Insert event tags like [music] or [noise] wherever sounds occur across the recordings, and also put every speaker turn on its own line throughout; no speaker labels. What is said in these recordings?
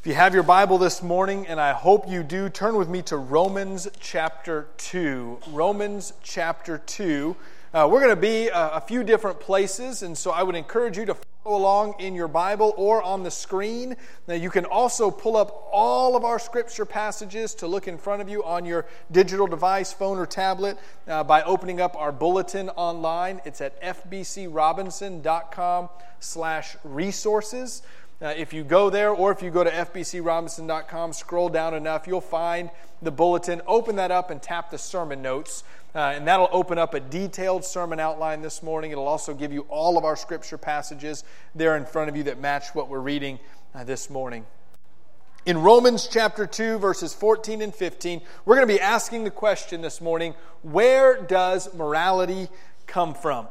If you have your Bible this morning, and I hope you do, turn with me to Romans chapter 2. Romans chapter 2. Uh, we're going to be a, a, few different places, and so I would encourage you to follow along in your Bible or on the screen. Now, you can also pull up all of our scripture passages to look in front of you on your digital device, phone, or tablet uh, by opening up our bulletin online. It's at fbcrobinson.com slash resources. Uh, if you go there or if you go to fbcrobinson.com, scroll down enough, you'll find the bulletin. Open that up and tap the sermon notes. Uh, and that'll open up a detailed sermon outline this morning. It'll also give you all of our scripture passages there in front of you that match what we're reading uh, this morning. In Romans chapter 2, verses 14 and 15, we're going to be asking the question this morning where does morality come from?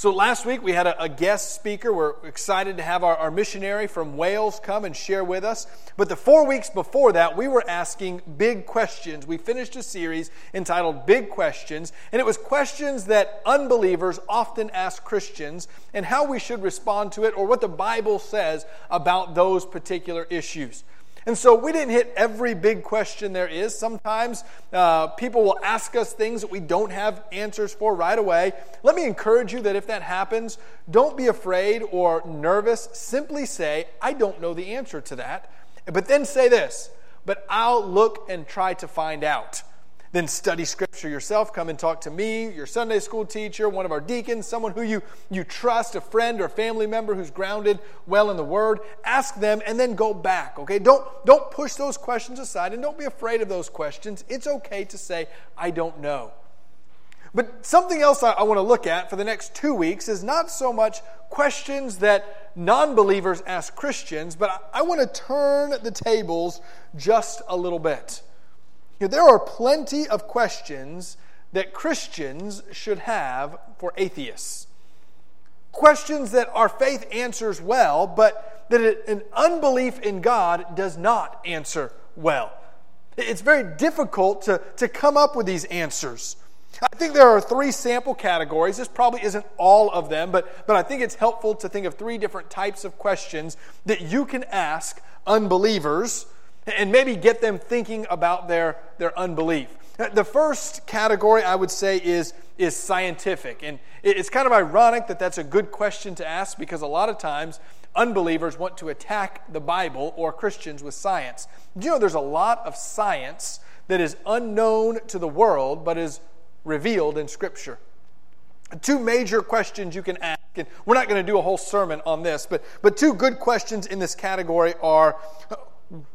So last week we had a, a, guest speaker. We're excited to have our, our, missionary from Wales come and share with us. But the four weeks before that, we were asking big questions. We finished a series entitled Big Questions, and it was questions that unbelievers often ask Christians and how we should respond to it or what the Bible says about those particular issues. And so we didn't hit every big question there is. Sometimes uh, people will ask us things that we don't have answers for right away. Let me encourage you that if that happens, don't be afraid or nervous. Simply say, I don't know the answer to that. But then say this, but I'll look and try to find out. Then study Scripture yourself. Come and talk to me, your Sunday school teacher, one of our deacons, someone who you, you trust, a friend or family member who's grounded well in the Word. Ask them and then go back, okay? Don't, don't push those questions aside and don't be afraid of those questions. It's okay to say, I don't know. But something else I, I want to look at for the next two weeks is not so much questions that non believers ask Christians, but I, I want to turn the tables just a little bit. There are plenty of questions that Christians should have for atheists. Questions that our faith answers well, but that an unbelief in God does not answer well. It's very difficult to, to come up with these answers. I think there are three sample categories. This probably isn't all of them, but, but I think it's helpful to think of three different types of questions that you can ask unbelievers and maybe get them thinking about their, their unbelief. The first category I would say is, is scientific. And it's kind of ironic that that's a good question to ask because a lot of times unbelievers want to attack the Bible or Christians with science. Do you know there's a lot of science that is unknown to the world but is revealed in Scripture? Two major questions you can ask, and we're not going to do a whole sermon on this, but, but two good questions in this category are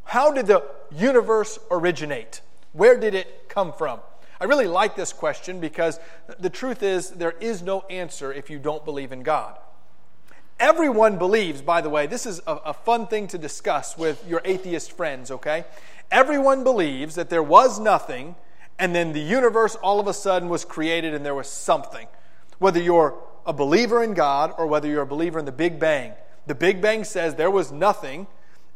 how did the universe originate? Where did it come from? I really like this question because the truth is there is no answer if you don't believe in God. Everyone believes, by the way, this is a, a, fun thing to discuss with your atheist friends, okay? Everyone believes that there was nothing and then the universe all of a sudden was created and there was something. Whether you're a believer in God or whether you're a believer in the Big Bang. The Big Bang says there was nothing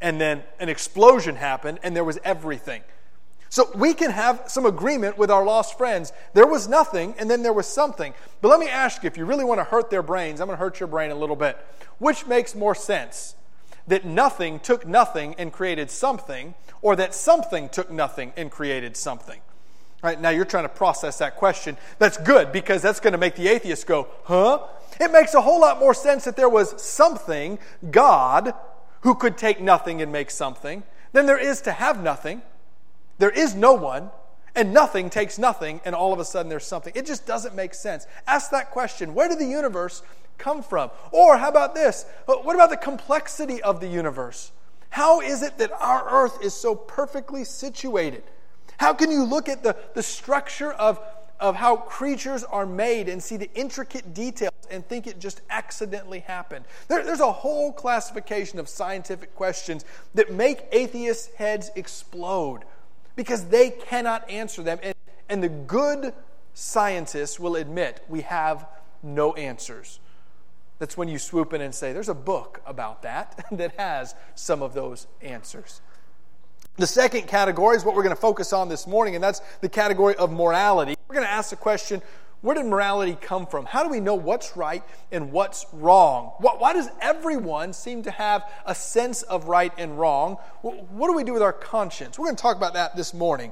and then an explosion happened, and there was everything. So we can have some agreement with our lost friends. There was nothing, and then there was something. But let me ask you if you really want to hurt their brains, I'm going to hurt your brain a little bit. Which makes more sense? That nothing took nothing and created something, or that something took nothing and created something? Right now, you're trying to process that question. That's good because that's going to make the atheist go, huh? It makes a whole lot more sense that there was something, God, who could take nothing and make something than there is to have nothing. There is no one, and nothing takes nothing, and all of a sudden there's something. It just doesn't make sense. Ask that question where did the universe come from? Or how about this? Uh, what about the complexity of the universe? How is it that our earth is so perfectly situated? How can you look at the, the structure of of how creatures are made and see the intricate details and think it just accidentally happened. There, there's a whole classification of scientific questions that make atheists' heads explode because they cannot answer them. And, and the good scientists will admit we have no answers. That's when you swoop in and say, There's a book about that [laughs] that has some of those answers. The second category is what we're going to focus on this morning, and that's the category of morality. We're going to ask the question Where did morality come from? How do we know what's right and what's wrong? Why does everyone seem to have a sense of right and wrong? What do we do with our conscience? We're going to talk about that this morning.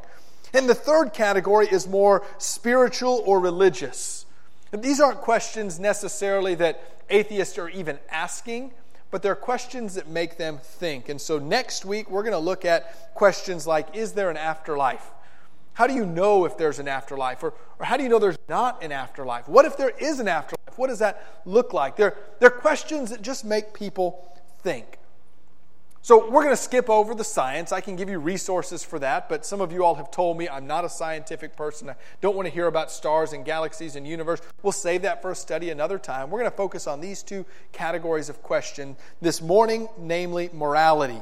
And the third category is more spiritual or religious. These aren't questions necessarily that atheists are even asking, but they're questions that make them think. And so next week, we're going to look at questions like Is there an afterlife? How do you know if there's an afterlife? Or, or how do you know there's not an afterlife? What if there is an afterlife? What does that look like? They're, they're questions that just make people think. So we're going to skip over the science. I can give you resources for that, but some of you all have told me I'm not a scientific person. I don't want to hear about stars and galaxies and universe. We'll save that for a study another time. We're going to focus on these two categories of question this morning, namely morality.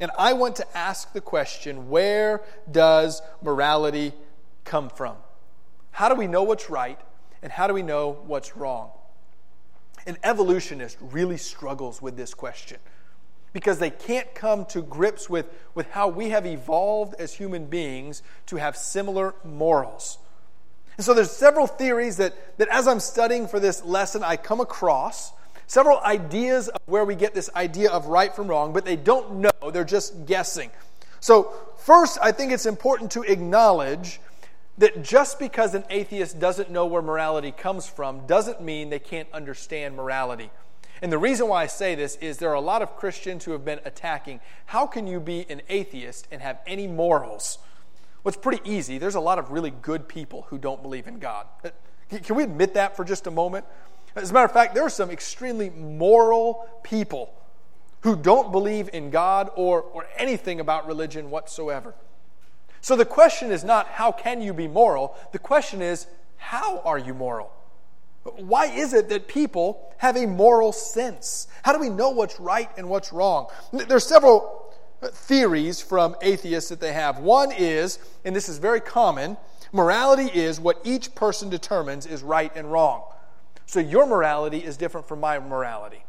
And I want to ask the question where does morality come from? How do we know what's right and how do we know what's wrong? An evolutionist really struggles with this question because they can't come to grips with, with how we have evolved as human beings to have similar morals. And so there's several theories that, that as I'm studying for this lesson, I come across several ideas of where we get this idea of right from wrong, but they don't know, they're just guessing. So, first, I think it's important to acknowledge that just because an atheist doesn't know where morality comes from doesn't mean they can't understand morality. And the reason why I say this is there are a lot of Christians who have been attacking how can you be an atheist and have any morals? Well, it's pretty easy. There's a lot of really good people who don't believe in God. Uh, can we admit that for just a moment? As a matter of fact, there are some extremely moral people who don't believe in God or, or anything about religion whatsoever. So the question is not how can you be moral? The question is how are you moral? Why is it that people have a moral sense? How do we know what's right and what's wrong? There are several uh, theories from atheists that they have. One is, and this is very common, morality is what each person determines is right and wrong. So your morality is different from my morality.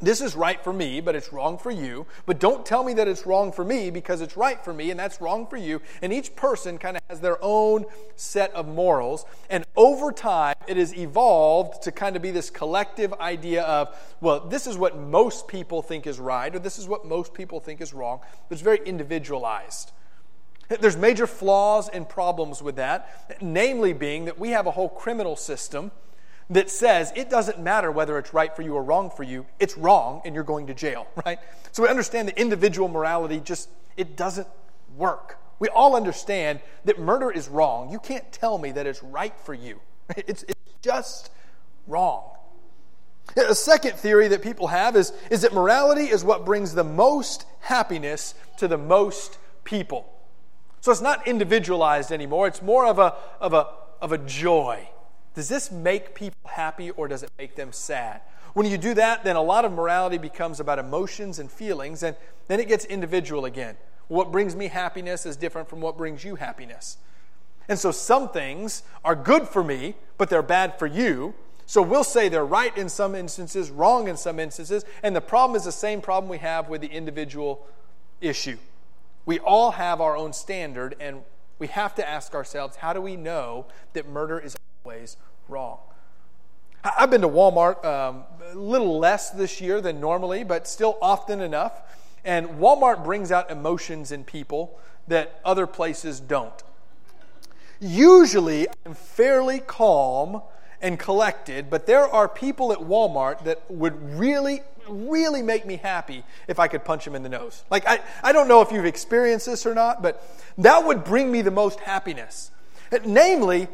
This is right for me, but it's wrong for you. But don't tell me that it's wrong for me because it's right for me and that's wrong for you. And each person kind of has their own set of morals. And over time, it has evolved to kind of be this collective idea of, well, this is what most people think is right, or this is what most people think is wrong. It's very individualized. There's major flaws and problems with that, namely being that we have a whole criminal system that says it doesn't matter whether it's right for you or wrong for you, it's wrong and you're going to jail, [laughs] right? So we understand that individual morality just it doesn't work. We all understand that murder is wrong. You can't tell me that it's right for you. [laughs] It's, it's just wrong. A second theory that people have is, is that morality is what brings the most happiness to the most people. So it's not individualized anymore. It's more of a, of a, of a joy. Does this make people happy or does it make them sad? When you do that, then a lot of morality becomes about emotions and feelings, and then it gets individual again. What brings me happiness is different from what brings you happiness. And so some things are good for me, but they're bad for you. So we'll say they're right in some instances, wrong in some instances, and the problem is the same problem we have with the individual issue. We all have our own standard, and we have to ask ourselves how do we know that murder is always wrong. I've been to Walmart um, a little less this year than normally, but still often enough. And Walmart brings out emotions in people that other places don't. Usually, I'm fairly calm and collected, but there are people at Walmart that would really, really make me happy if I could punch them in the nose. Like, I, I don't know if you've experienced this or not, but that would bring me the most happiness. Namely,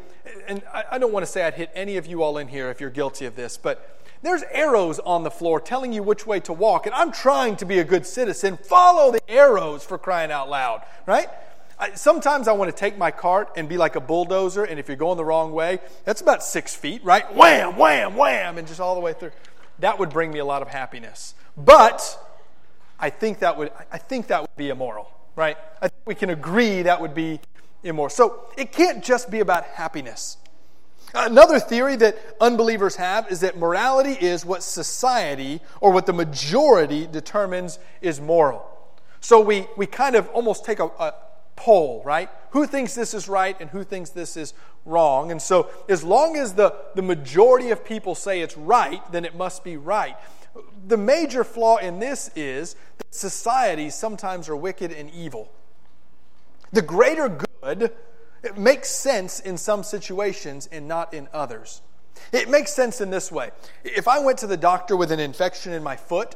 and I don't want to say I'd hit any of you all in here if you're guilty of this, but there's arrows on the floor telling you which way to walk, and I'm trying to be a good citizen. Follow the arrows for crying out loud, right? I, sometimes I want to take my cart and be like a bulldozer, and if you're going the wrong way, that's about six feet, right? Wham, wham, wham, and just all the way through. That would bring me a lot of happiness. But I think that would, I think that would be immoral, right? I think we can agree that would be So it can't just be about happiness. Another theory that unbelievers have is that morality is what society or what the majority determines is moral. So we, we kind of almost take a, a, poll, right? Who thinks this is right and who thinks this is wrong? And so, as long as the, the majority of people say it's right, then it must be right. The major flaw in this is that societies sometimes are wicked and evil. The greater good it makes sense in some situations and not in others. It makes sense in this way. If I went to the doctor with an infection in my foot,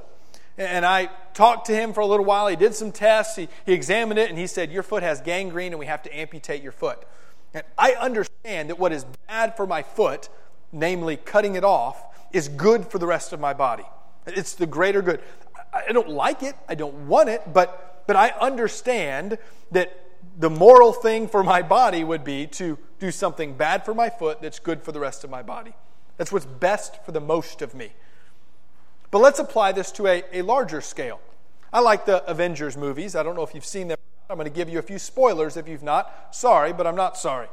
and I talked to him for a little while. He did some tests. He, he examined it, and he said, Your foot has gangrene, and we have to amputate your foot. And I understand that what is bad for my foot, namely cutting it off, is good for the rest of my body. It's the greater good. I don't like it, I don't want it, but, but I understand that the moral thing for my body would be to do something bad for my foot that's good for the rest of my body. That's what's best for the most of me. But let's apply this to a, a larger scale. I like the Avengers movies. I don't know if you've seen them. I'm going to give you a few spoilers if you've not. Sorry, but I'm not sorry.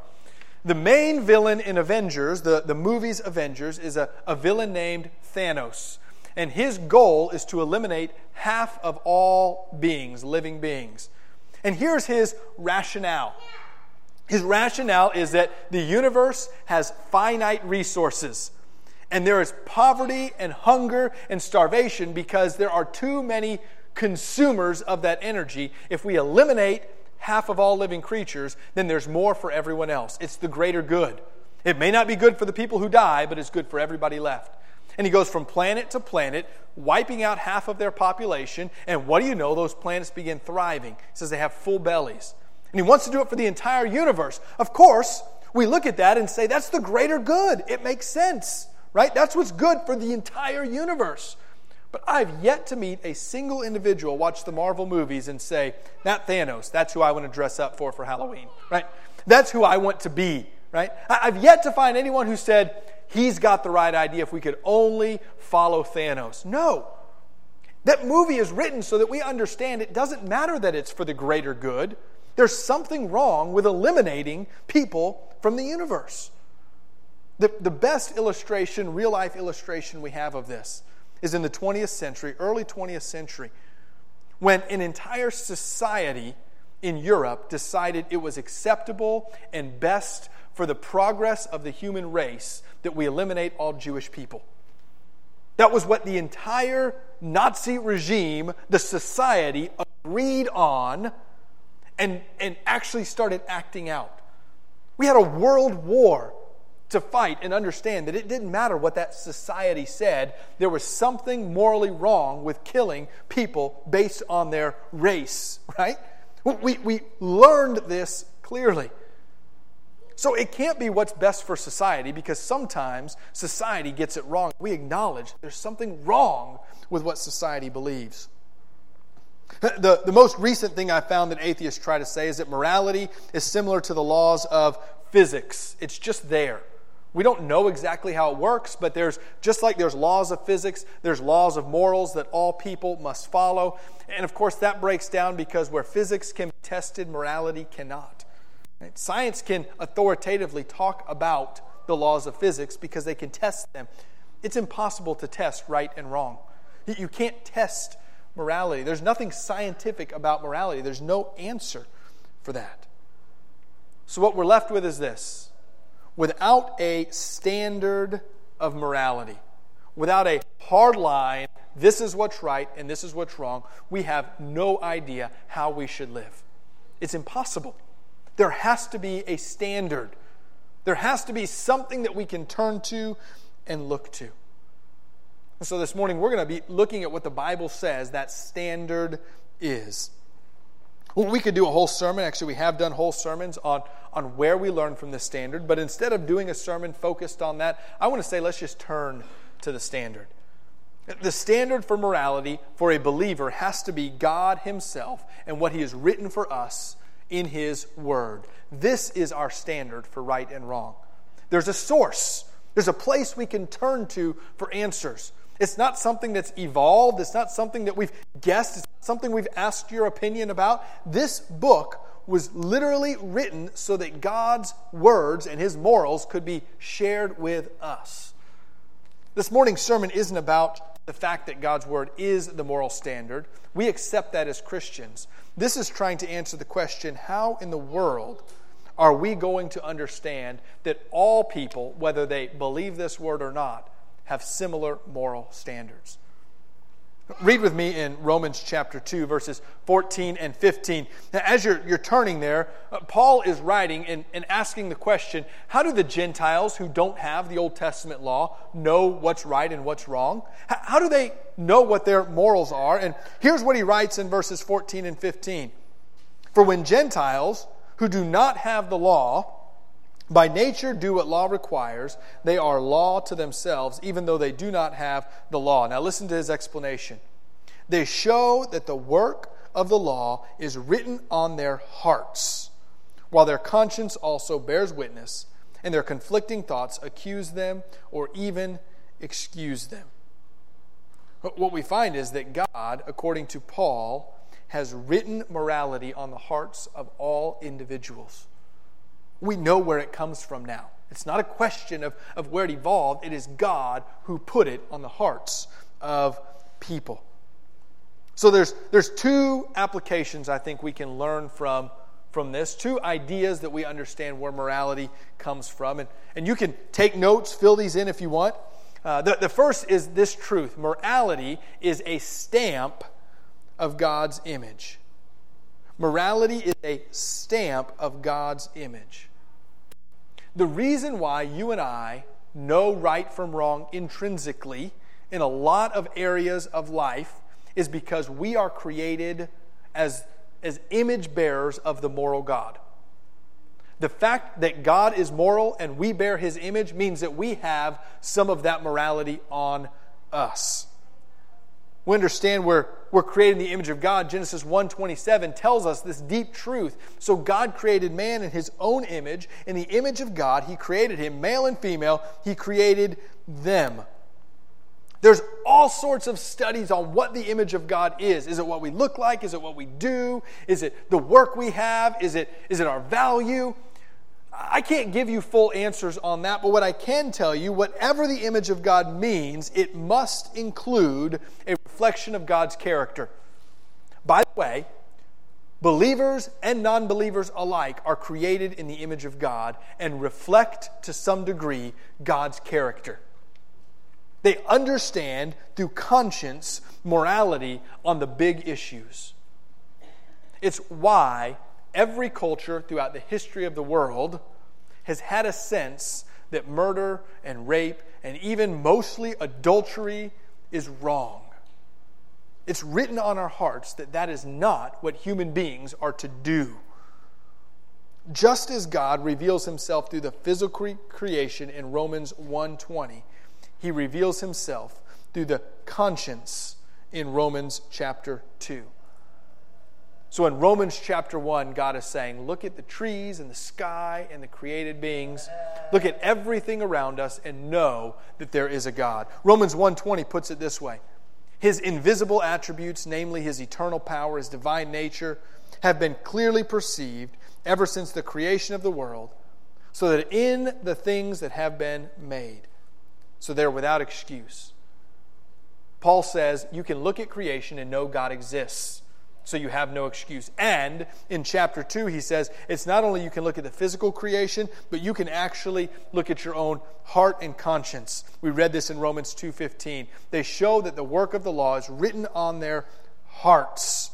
The main villain in Avengers, the, the movie's Avengers, is a, a villain named Thanos. And his goal is to eliminate half of all beings, living beings. And here's his rationale. His rationale is that the universe has finite resources. And there is poverty and hunger and starvation because there are too many consumers of that energy. If we eliminate half of all living creatures, then there's more for everyone else. It's the greater good. It may not be good for the people who die, but it's good for everybody left. And he goes from planet to planet, wiping out half of their population. And what do you know? Those planets begin thriving. He says they have full bellies. And he wants to do it for the entire universe. Of course, we look at that and say that's the greater good. It makes sense right? That's what's good for the entire universe. But I've yet to meet a single individual watch the Marvel movies and say, that Thanos, that's who I want to dress up for for Halloween, right? That's who I want to be, right? I've yet to find anyone who said, he's got the right idea if we could only follow Thanos. No. That movie is written so that we understand it doesn't matter that it's for the greater good. There's something wrong with eliminating people from the universe. The, the best illustration, real life illustration we have of this is in the 20th century, early 20th century, when an entire society in Europe decided it was acceptable and best for the progress of the human race that we eliminate all Jewish people. That was what the entire Nazi regime, the society, agreed on and, and actually started acting out. We had a world war to fight and understand that it didn't matter what that society said. There was something morally wrong with killing people based on their race, [laughs] right? We, we learned this clearly. So it can't be what's best for society because sometimes society gets it wrong. We acknowledge there's something wrong with what society believes. [laughs] The, the most recent thing I found that atheists try to say is that morality is similar to the laws of physics, it's just there. We don't know exactly how it works, but there's just like there's laws of physics, there's laws of morals that all people must follow. And of course, that breaks down because where physics can be tested, morality cannot. Right? Science can authoritatively talk about the laws of physics because they can test them. It's impossible to test right and wrong. You can't test morality. There's nothing scientific about morality, there's no answer for that. So, what we're left with is this without a standard of morality, without a hard line, this is what's right and this is what's wrong, we have no idea how we should live. It's impossible. There has to be a standard. There has to be something that we can turn to and look to. And so this morning we're going to be looking at what the Bible says that standard is. Well, we could do a whole sermon. Actually, we have done whole sermons on, on where we learn from the standard. But instead of doing a sermon focused on that, I want to say let's just turn to the standard. The standard for morality for a believer has to be God Himself and what He has written for us in His Word. This is our standard for right and wrong. There's a source, there's a place we can turn to for answers. It's not something that's evolved. It's not something that we've guessed. It's not something we've asked your opinion about. This book was literally written so that God's words and his morals could be shared with us. This morning's sermon isn't about the fact that God's word is the moral standard. We accept that as Christians. This is trying to answer the question how in the world are we going to understand that all people, whether they believe this word or not, have similar moral standards? Read with me in Romans chapter 2, verses 14 and 15. Now, as you're, you're turning there, uh, Paul is writing and, and asking the question how do the Gentiles who don't have the Old Testament law know what's right and what's wrong? How, how do they know what their morals are? And here's what he writes in verses 14 and 15 For when Gentiles who do not have the law, by nature do what law requires. They are law to themselves, even though they do not have the law. Now, listen to his explanation. They show that the work of the law is written on their hearts, while their conscience also bears witness, and their conflicting thoughts accuse them or even excuse them. What we find is that God, according to Paul, has written morality on the hearts of all individuals. We know where it comes from now. It's not a question of, of where it evolved, it is God who put it on the hearts of people. So there's, there's two applications I think we can learn from, from this, two ideas that we understand where morality comes from. And, and you can take notes, fill these in if you want. Uh, the, the first is this truth morality is a stamp of God's image. Morality is a stamp of God's image. The reason why you and I know right from wrong intrinsically in a lot of areas of life is because we are created as, as image bearers of the moral God. The fact that God is moral and we bear his image means that we have some of that morality on us we understand we're, we're created in the image of God. Genesis 1:27 tells us this deep truth. So God created man in his own image. In the image of God, he created him, male and female, he created them. There's all sorts of studies on what the image of God is. Is it what we look like? Is it what we do? Is it the work we have? Is it, is it our value? I can't give you full answers on that, but what I can tell you, whatever the image of God means, it must include a reflection of God's character. By the way, believers and non believers alike are created in the image of God and reflect to some degree God's character. They understand through conscience morality on the big issues. It's why every culture throughout the history of the world has had a sense that murder and rape and even mostly adultery is wrong. It's written on our hearts that that is not what human beings are to do. Just as God reveals himself through the physical creation in Romans 1:20, he reveals himself through the conscience in Romans chapter 2. So in Romans chapter 1, God is saying, Look at the trees and the sky and the created beings. Look at everything around us and know that there is a God. Romans 1:20 puts it this way. His invisible attributes, namely his eternal power, his divine nature, have been clearly perceived ever since the creation of the world, so that in the things that have been made, so they're without excuse. Paul says you can look at creation and know God exists so you have no excuse. And in chapter 2, he says it's not only you can look at the physical creation, but you can actually look at your own heart and conscience. We read this in Romans 2:15. They show that the work of the law is written on their hearts,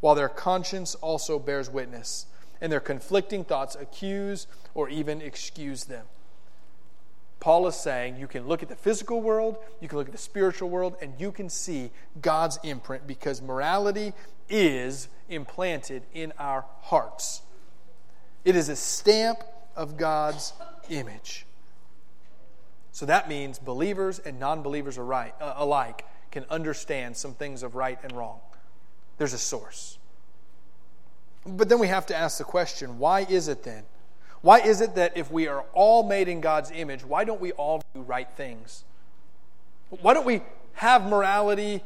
while their conscience also bears witness, and their conflicting thoughts accuse or even excuse them. Paul is saying you can look at the physical world, you can look at the spiritual world, and you can see God's imprint because morality is implanted in our hearts. It is a stamp of God's image. So that means believers and non believers uh, alike can understand some things of right and wrong. There's a source. But then we have to ask the question why is it then? Why is it that if we are all made in God's image, why don't we all do right things? Why don't we have morality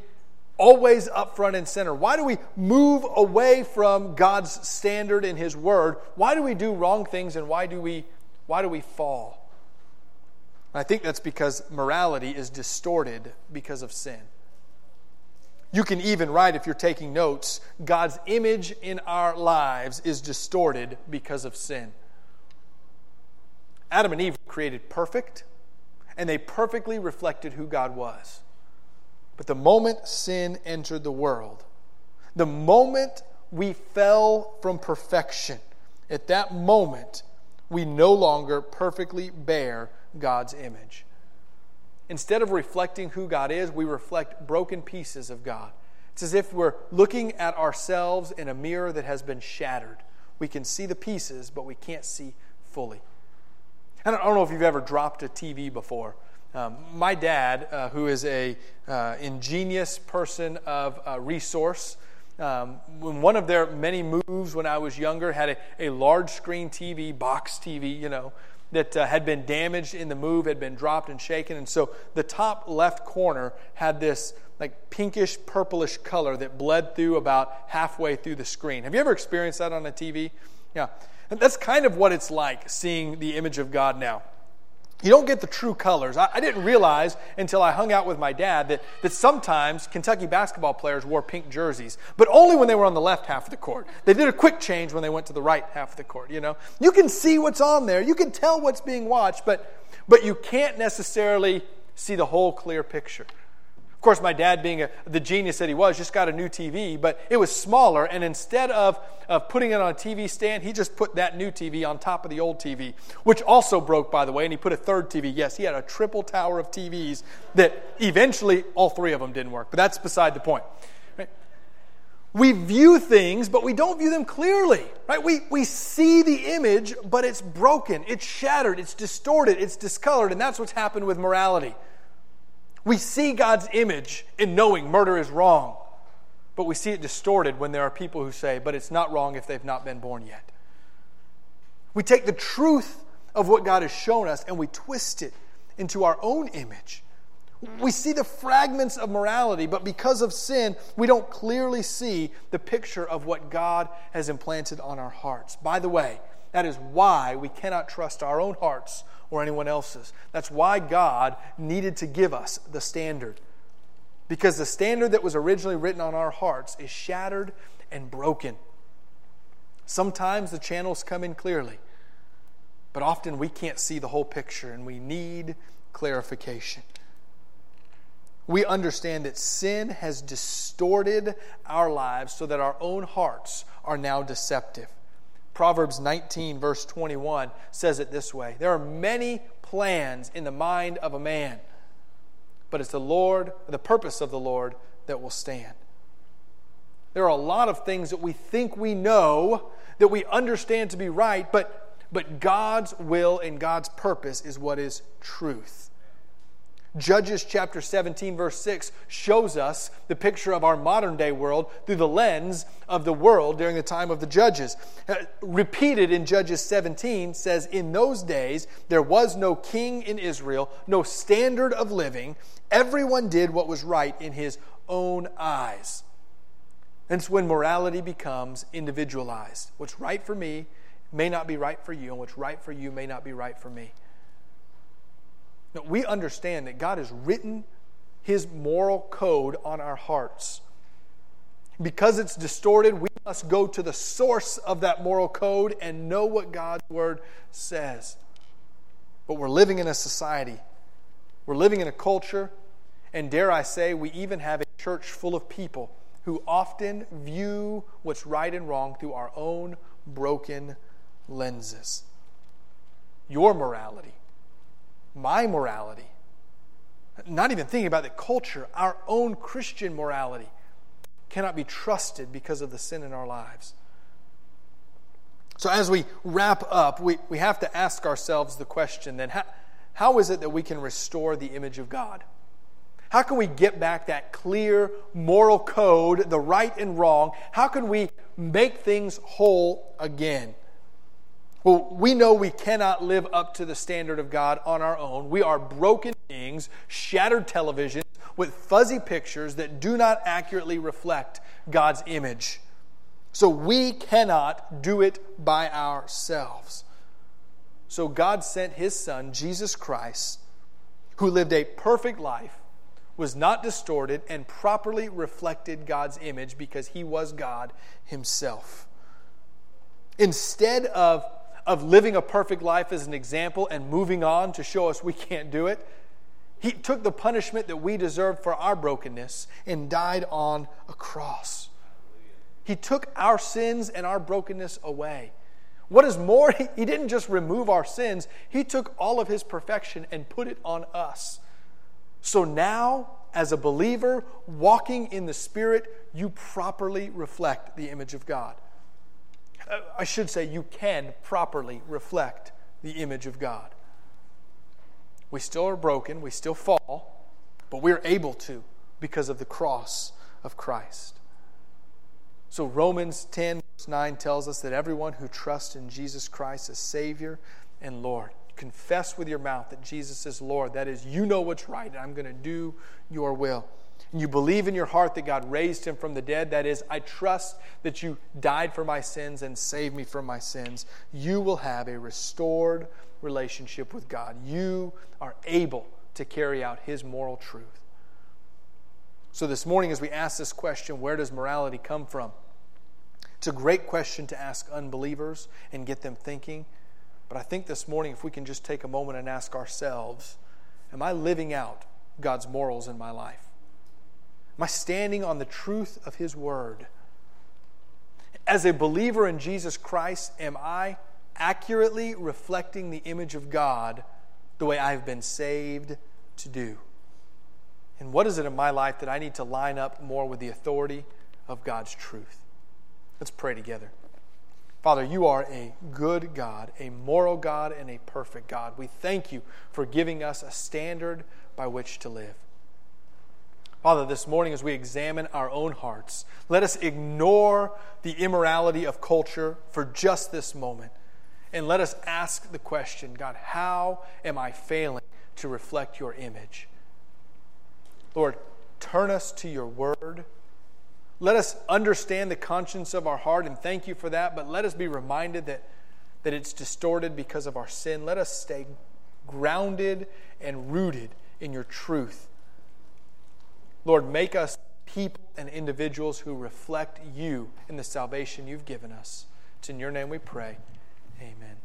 always up front and center? Why do we move away from God's standard and His Word? Why do we do wrong things and why do we, why do we fall? I think that's because morality is distorted because of sin. You can even write, if you're taking notes, God's image in our lives is distorted because of sin. Adam and Eve were created perfect, and they perfectly reflected who God was. But the moment sin entered the world, the moment we fell from perfection, at that moment, we no longer perfectly bear God's image. Instead of reflecting who God is, we reflect broken pieces of God. It's as if we're looking at ourselves in a mirror that has been shattered. We can see the pieces, but we can't see fully. I don't, know if you've ever dropped a TV before. Um, my dad, uh, who is a uh, ingenious person of uh, resource, um, one of their many moves when I was younger had a, a large screen TV, box TV, you know, that uh, had been damaged in the move, had been dropped and shaken. And so the top left corner had this like pinkish purplish color that bled through about halfway through the screen. Have you ever experienced that on a TV? Yeah. And that's kind of what it's like seeing the image of God now you don't get the true colors. I, I, didn't realize until I hung out with my dad that, that sometimes Kentucky basketball players wore pink jerseys, but only when they were on the left half of the court. They did a quick change when they went to the right half of the court, you know. You can see what's on there, you can tell what's being watched, but, but you can't necessarily see the whole clear picture course, my dad, being a, the genius that he was, just got a new TV, but it was smaller. And instead of, of putting it on a TV stand, he just put that new TV on top of the old TV, which also broke, by the way. And he put a third TV. Yes, he had a triple tower of TVs that eventually all three of them didn't work. But that's beside the point. We view things, but we don't view them clearly. Right? We, we see the image, but it's broken, it's shattered, it's distorted, it's discolored. And that's what's happened with morality. We see God's image in knowing murder is wrong, but we see it distorted when there are people who say, but it's not wrong if they've not been born yet. We take the truth of what God has shown us and we twist it into our own image. We see the fragments of morality, but because of sin, we don't clearly see the picture of what God has implanted on our hearts. By the way, that is why we cannot trust our own hearts or anyone else's. That's why God needed to give us the standard. Because the standard that was originally written on our hearts is shattered and broken. Sometimes the channels come in clearly, but often we can't see the whole picture and we need clarification. We understand that sin has distorted our lives so that our own hearts are now deceptive. Proverbs 19, verse 21, says it this way There are many plans in the mind of a man, but it's the Lord, the purpose of the Lord, that will stand. There are a lot of things that we think we know, that we understand to be right, but, but God's will and God's purpose is what is truth. Judges chapter 17, verse 6 shows us the picture of our modern day world through the lens of the world during the time of the judges. Uh, repeated in Judges 17 says, In those days there was no king in Israel, no standard of living. Everyone did what was right in his own eyes. It's when morality becomes individualized. What's right for me may not be right for you, and what's right for you may not be right for me. No, we understand that God has written his moral code on our hearts. Because it's distorted, we must go to the source of that moral code and know what God's word says. But we're living in a society, we're living in a culture, and dare I say, we even have a church full of people who often view what's right and wrong through our own broken lenses. Your morality my morality, not even thinking about the culture, our own Christian morality cannot be trusted because of the sin in our lives. So, as we wrap up, we, we have to ask ourselves the question then how, how is it that we can restore the image of God? How can we get back that clear moral code, the right and wrong? How can we make things whole again? Well, we know we cannot live up to the standard of God on our own. We are broken beings, shattered televisions with fuzzy pictures that do not accurately reflect God's image. So we cannot do it by ourselves. So God sent his son, Jesus Christ, who lived a perfect life, was not distorted and properly reflected God's image because he was God himself. Instead of, of living a perfect life as an example and moving on to show us we can't do it, he took the punishment that we deserved for our brokenness and died on a cross. He took our sins and our brokenness away. What is more, [laughs] he didn't just remove our sins, he took all of his perfection and put it on us. So now, as a believer walking in the Spirit, you properly reflect the image of God. Uh, I should say, you can properly reflect the image of God. We still are broken, we still fall, but we're able to because of the cross of Christ. So, Romans 10, verse 9 tells us that everyone who trusts in Jesus Christ as Savior and Lord, confess with your mouth that Jesus is Lord. That is, you know what's right, and I'm going to do your will. And you believe in your heart that God raised him from the dead. That is, I trust that you died for my sins and saved me from my sins. You will have a restored relationship with God. You are able to carry out his moral truth. So, this morning, as we ask this question, where does morality come from? It's a great question to ask unbelievers and get them thinking. But I think this morning, if we can just take a moment and ask ourselves, Am I living out God's morals in my life? I standing on the truth of His Word? As a believer in Jesus Christ, am I accurately reflecting the image of God the way I've been saved to do? And what is it in my life that I need to line up more with the authority of God's truth? Let's pray together. Father, you are a good God, a moral God, and a perfect God. We thank you for giving us a standard by which to live. Father, this morning as we examine our own hearts, let us ignore the immorality of culture for just this moment. And let us ask the question God, how am I failing to reflect your image? Lord, turn us to your word. Let us understand the conscience of our heart and thank you for that, but let us be reminded that, that it's distorted because of our sin. Let us stay grounded and rooted in your truth. Lord, make us people and individuals who reflect you in the salvation you've given us. It's in your name we pray. Amen.